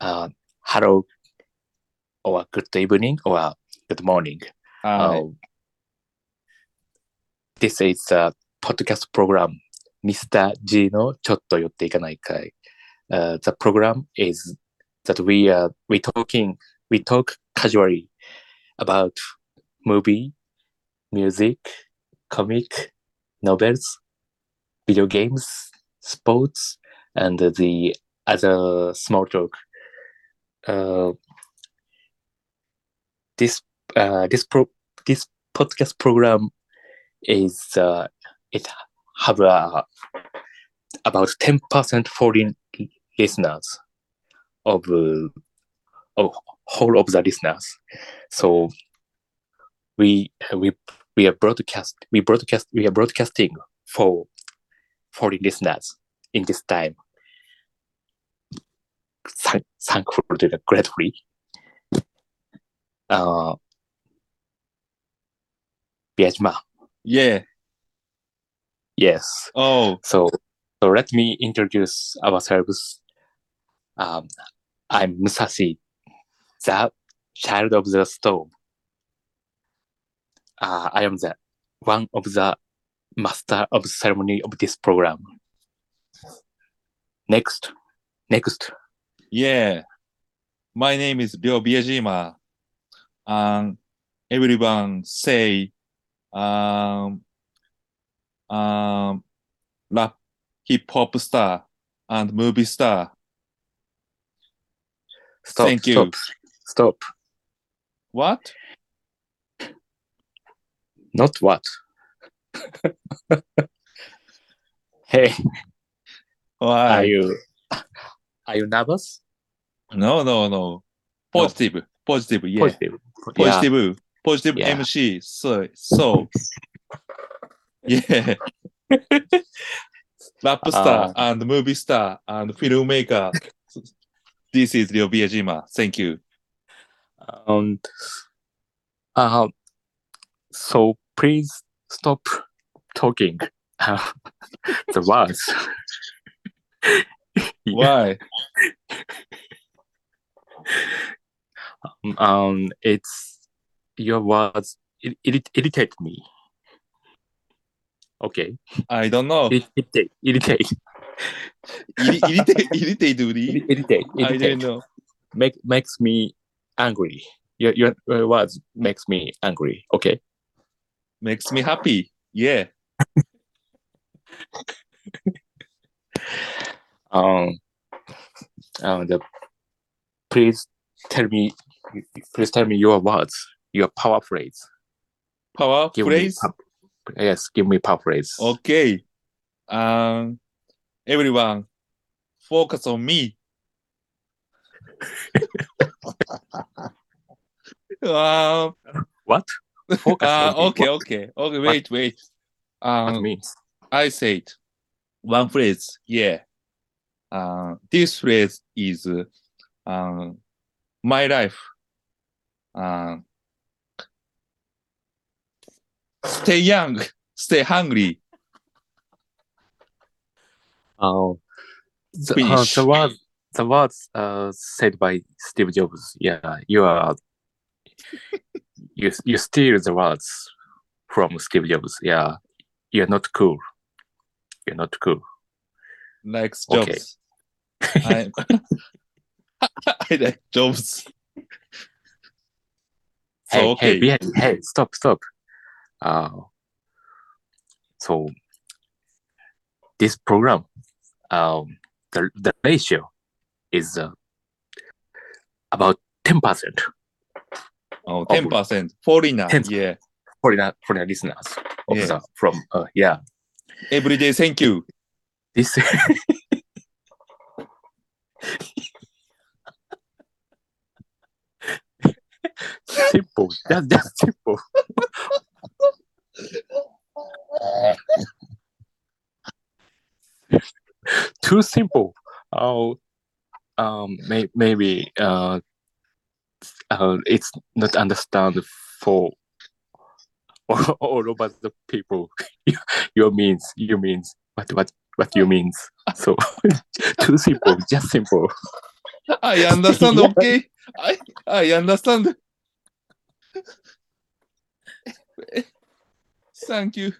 Uh, hello, or good evening, or good morning. はい。Uh, this is a podcast program, Mr. G のちょっと寄っていかない会。Uh, the program is that we are we talking we talk casually about movie, music, comic, novels, video games, sports, and the other small talk. Uh, this uh, this pro this podcast program is uh, it have uh, about ten percent foreign listeners of uh, of whole of the listeners. So we we we are broadcast we broadcast we are broadcasting for foreign listeners in this time. Thank, thankful to the gratefully. Uh, Biajima, Yeah. yes. Oh, So, so let me introduce ourselves. Um, I'm Musashi, the child of the storm. Uh, I am the one of the master of ceremony of this program. Next, next. yeah. My name is Ryo Biajima. And everyone say, um, um, rap, hip hop star and movie star. Stop, Thank you. stop, stop. What? Not what. hey, are you are you nervous? No, no, no. Positive. Positive. Yeah. Positive. Yeah. Positive. Positive Yeah. MC. So, so. Yeah. Rap star Ah. and movie star and filmmaker. This is Ryo Biajima. Thank you. And uh, so please stop talking uh, the words. Why? Um, it's your words it, it irritate me. Okay, I don't know. it, irritate, irritate, Irri- irritate, irritatively. irritate, I don't know. Make makes me angry. Your, your your words makes me angry. Okay. Makes me happy. Yeah. Um. Uh, the please tell me. Please tell me your words. Your power phrase. Power Give phrase. Me, yes, give me power phrase. Okay. Um, everyone, focus on me. um, What? Focus uh, okay, okay, okay. Wait, wait. What Um, means? I said one phrase. Yeah. Uh, this phrase is uh, um, my life. Uh, stay young, stay hungry. Oh, the, uh, the words, the words uh, said by Steve Jobs. Yeah, you are. You you steal the words from Steve Jobs. Yeah, you're not cool. You're not cool. Like Okay. Jobs. I, I like Jobs. So hey, okay. hey, hey, stop, stop. Uh, so this program, um, the the ratio is uh, about ten percent Oh, 10%. Foreigner. 10. Yeah. for the for the listeners of Yeah. the, from uh, yeah Every day, thank you. this. simple. That, that's simple. Too simple. Oh, um, may, maybe uh, uh, it's not understand for all, all over the people. Your means, you means, what, what, what you means. So, too simple, just simple. I understand, okay? I, I understand. Thank you.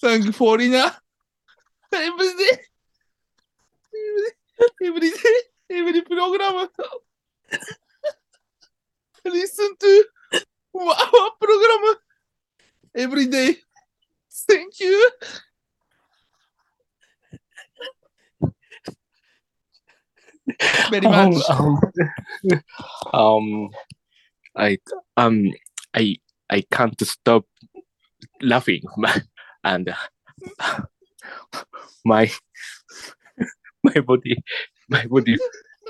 Thank you for dinner. Every day. Every day. Every program. Listen to our program every day. Thank you. Very much. Um, um, um, I um I I can't stop laughing, and my my body my body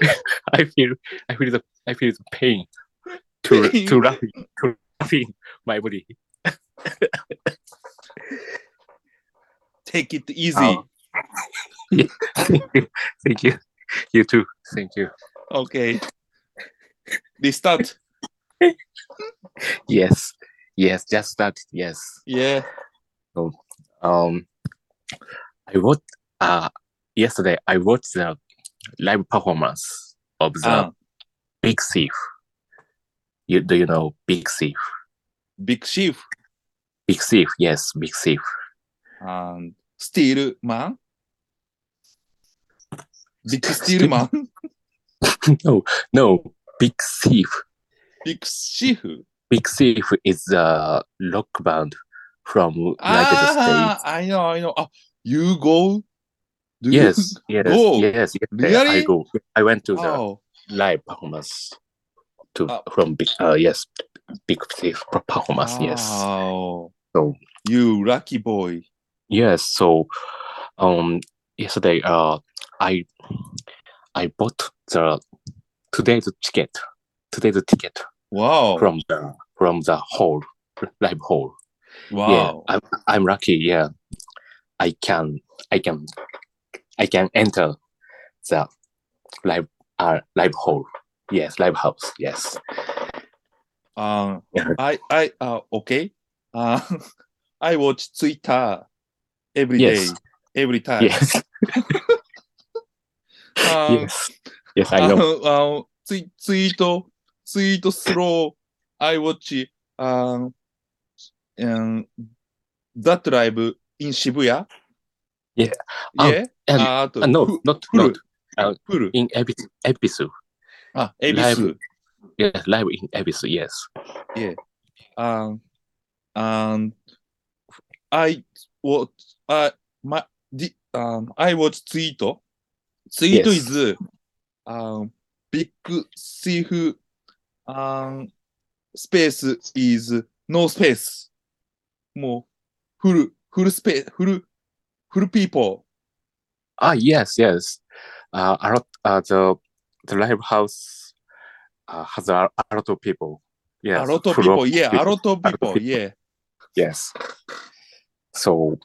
I feel I feel the I feel the pain to Pain. to laughing to laughing my body. Take it easy. Yeah, thank you, thank you, you too, thank you. Okay. Restart. Yes, yes, just that. Yes. Yeah. um I watched uh yesterday I watched the live performance of the Ah, Big Thief. You do you know Big Thief? Big Chief Big Thief, yes, Big Thief. and Steel Man. Big Steel Man. no, no, Big Thief. Big Chief. Big Thief is a rock band from United Ah, States. I know, I know. Ah, you go? Do you- Yes, yes, Go. yes, yes. Really? I go. I went to the Oh, live performance to Ah. from Big uh yes, Big performance. Yes. wow. So You lucky boy. Yes, so um yesterday uh I I bought the today's ticket today's ticket Wow. from the from the hall live hall. wow. Yeah, I'm I'm lucky, yeah. I can I can I can enter the live uh live hall. Yes, live house. Yes. Um, I I uh, okay. Uh, I watch Twitter every yes. day, every time. Yes. um, yes. Yes, I know. Uh, uh, tweet, tweet, tweet slow. I watch um, um, that live in Shibuya. Yeah. Um, yeah. Um, uh, uh, no, not, not uh, in episode. episode. あ、エビス Live.。Yes, live in Ebisu, yes. Um, and I watch, uh, my, the, um, I watch tweet. Tweet Yes. is, um, big thief, um, space is no space. もう、フル、フルスペース、フル、フル people. Ah, yes, yes. Uh, a lot. Uh, the the live house uh, has a, a lot of people. Yes, a lot of people. Yeah, a lot of A lot of people. people. Yeah. Yes. So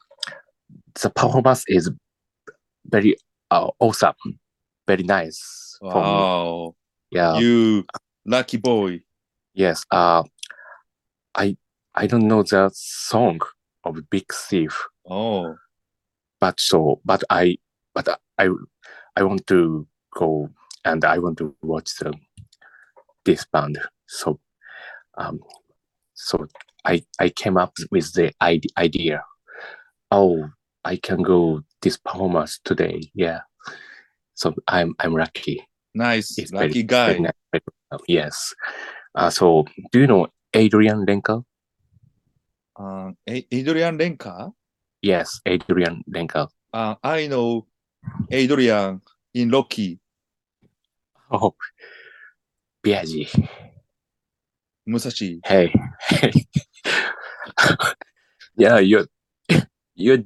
the performance is very uh, awesome, very nice. Wow. Yeah. You lucky boy. Yes. Uh, I I don't know the song of Big Thief, Oh. but so but I but I I want to go and I want to watch the this band. So um so I I came up with the idea. Oh, I can go this performance today. Yeah. So I'm I'm lucky. Nice. It's lucky very- guy. very nice. Yes. Uh, so do you know Adrianne Lenker? Uh, Adrianne Lenker? Yes, Adrianne Lenker. Uh, I know Adrian in Rocky, Oh, Biaggi. Musashi. Hey, hey. yeah, your your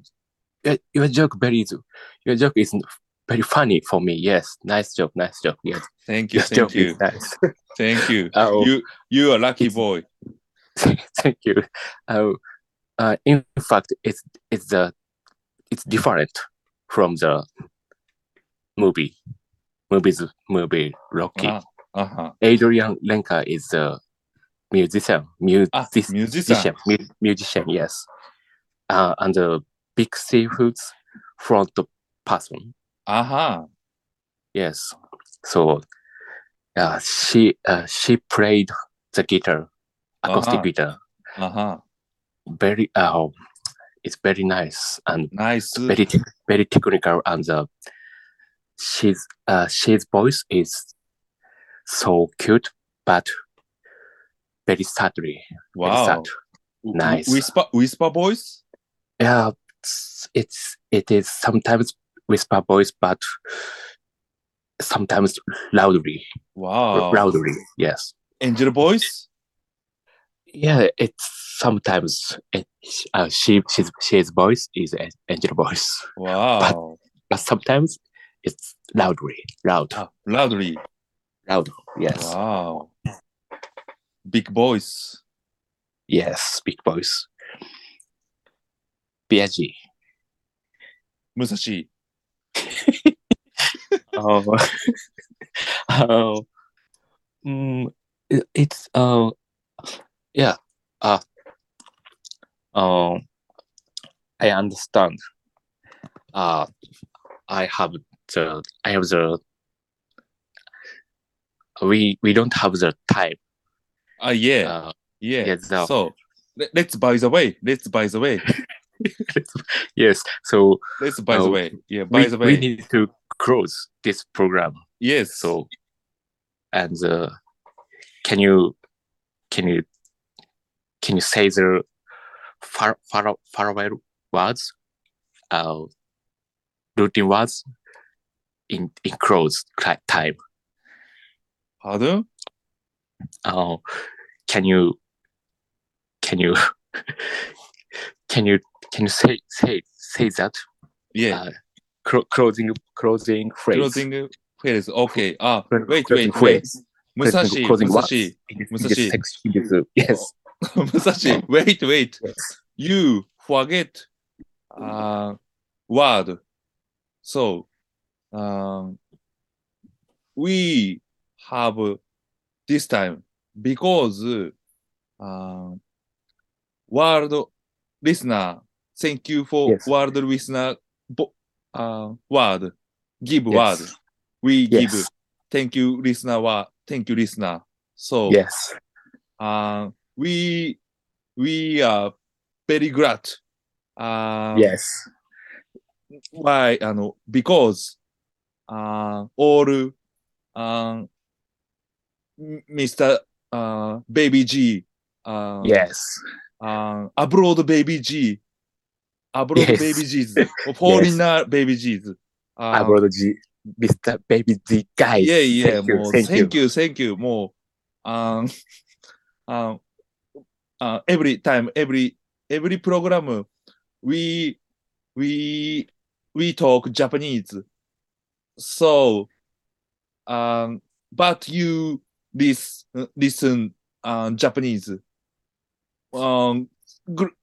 your- joke very your joke is very funny for me. Yes, nice joke, nice joke. Yes, Thank you, your thank you, nice. thank you. Oh. You you are lucky boy. Thank you. Oh, uh, in fact, it's it's the it's different from the movie. Movies movie Rocky. Uh, uh-huh. Adrianne Lenker is the musician, Ah, musician. mu- musician, yes. Uh, and the big seafoods front person, Aha. yes. So, uh, she uh, she played the guitar, acoustic Uh-huh. guitar. Aha. Very uh, it's very nice and Nice. very very technical and uh, she's uh she's voice is so cute but very sadly very Wow. sad. Nice. Whisper, whisper voice? yeah it's, it's it is sometimes whisper voice but sometimes loudly Wow. loudly yes Angel voice? yeah it's sometimes it, uh, she she's she's voice is angel voice Wow. but, but sometimes it's loudly loud Ah, loudly. loud yes. Wow. Big voice. yes big voice BIG Musashi. oh. Oh. Mm, it, it's uh yeah uh um I understand. Uh I have the I have the we we don't have the time Ah, yeah. uh yeah. yeah, the- So, let, let's by the way. Let's by the way. yes so Let's by the Uh, way. Yeah, by we, the way. we need to close this program yes. so and uh, can you can you can you say the far far farewell words uh routine words in in close time Pardon? uh can you can you can you can you say say say that Yeah. uh, clo- closing closing phrase Closing phrase. Okay. Ah, wait, wait, wait. phrase. Musashi. closing Musashi. words in Musashi. this in this- yes Musashi. Wait, wait. yes You forget uh, word. So, um, we have this time because uh, world listener, thank you for Yes. world listener bo- uh, word. Give Yes. word. We give. Thank you, listener. Word. Thank you, listener. So, yes uh, we we are very glad. Uh, yes Why? あの because uh, all uh, Mr. Uh, Baby G, uh, yes uh, abroad Baby G, abroad Yes. Baby G's, foreigner Baby G's. Uh, abroad G Mr. Baby Z guys Yeah, yeah, thank you, もう、 thank thank you you, thank you, もう、um, um, uh, every time, every, every program, we, we, we talk Japanese. So, um, but you lis- listen uh, Japanese. Um, gr-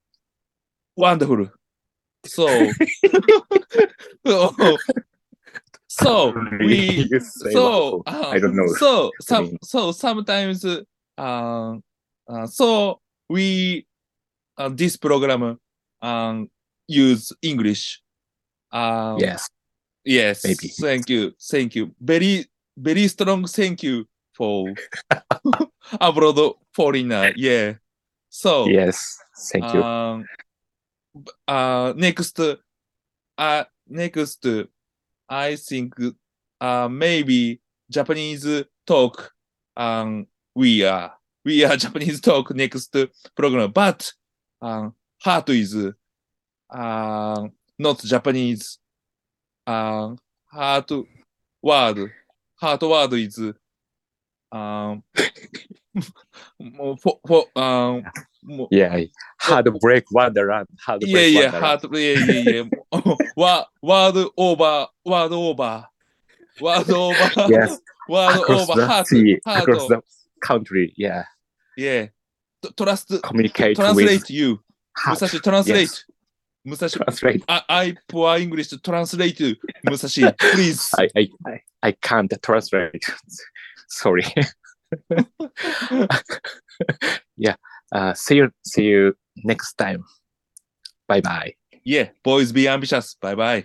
wonderful. So, so we, so uh, I don't know. So some so sometimes uh, uh so we uh, this program um use English. Um, yes Yes. Maybe. Thank you. Thank you. Very very strong thank you for abroad foreigner. Yeah. So yes thank you um, uh, next, uh, next, I think, uh, maybe Japanese talk, um, we are, we are Japanese talk next program, but, um, heart is, uh, not Japanese, あハートワード、ハートワード is、あもう、フォ、フォ、あもう。いや、ハードブレイクワンダーラン、ハードブレイクワンダーラン。いやいや、ハード、いやいやいや、ワードオーバー、ワードオーバー、ワードオーバー、yes. ワードオーバー、ハート、ハート。Across the country, yeah. Yeah. Trust, communicate translate with... you. 武蔵 translate. Yes. Musashi, translate I, I poor English to translate you. Musashi, please. I, I, I, I can't translate. Sorry. uh, see you, see you next time. Bye bye. Yeah, boys be ambitious. Bye bye.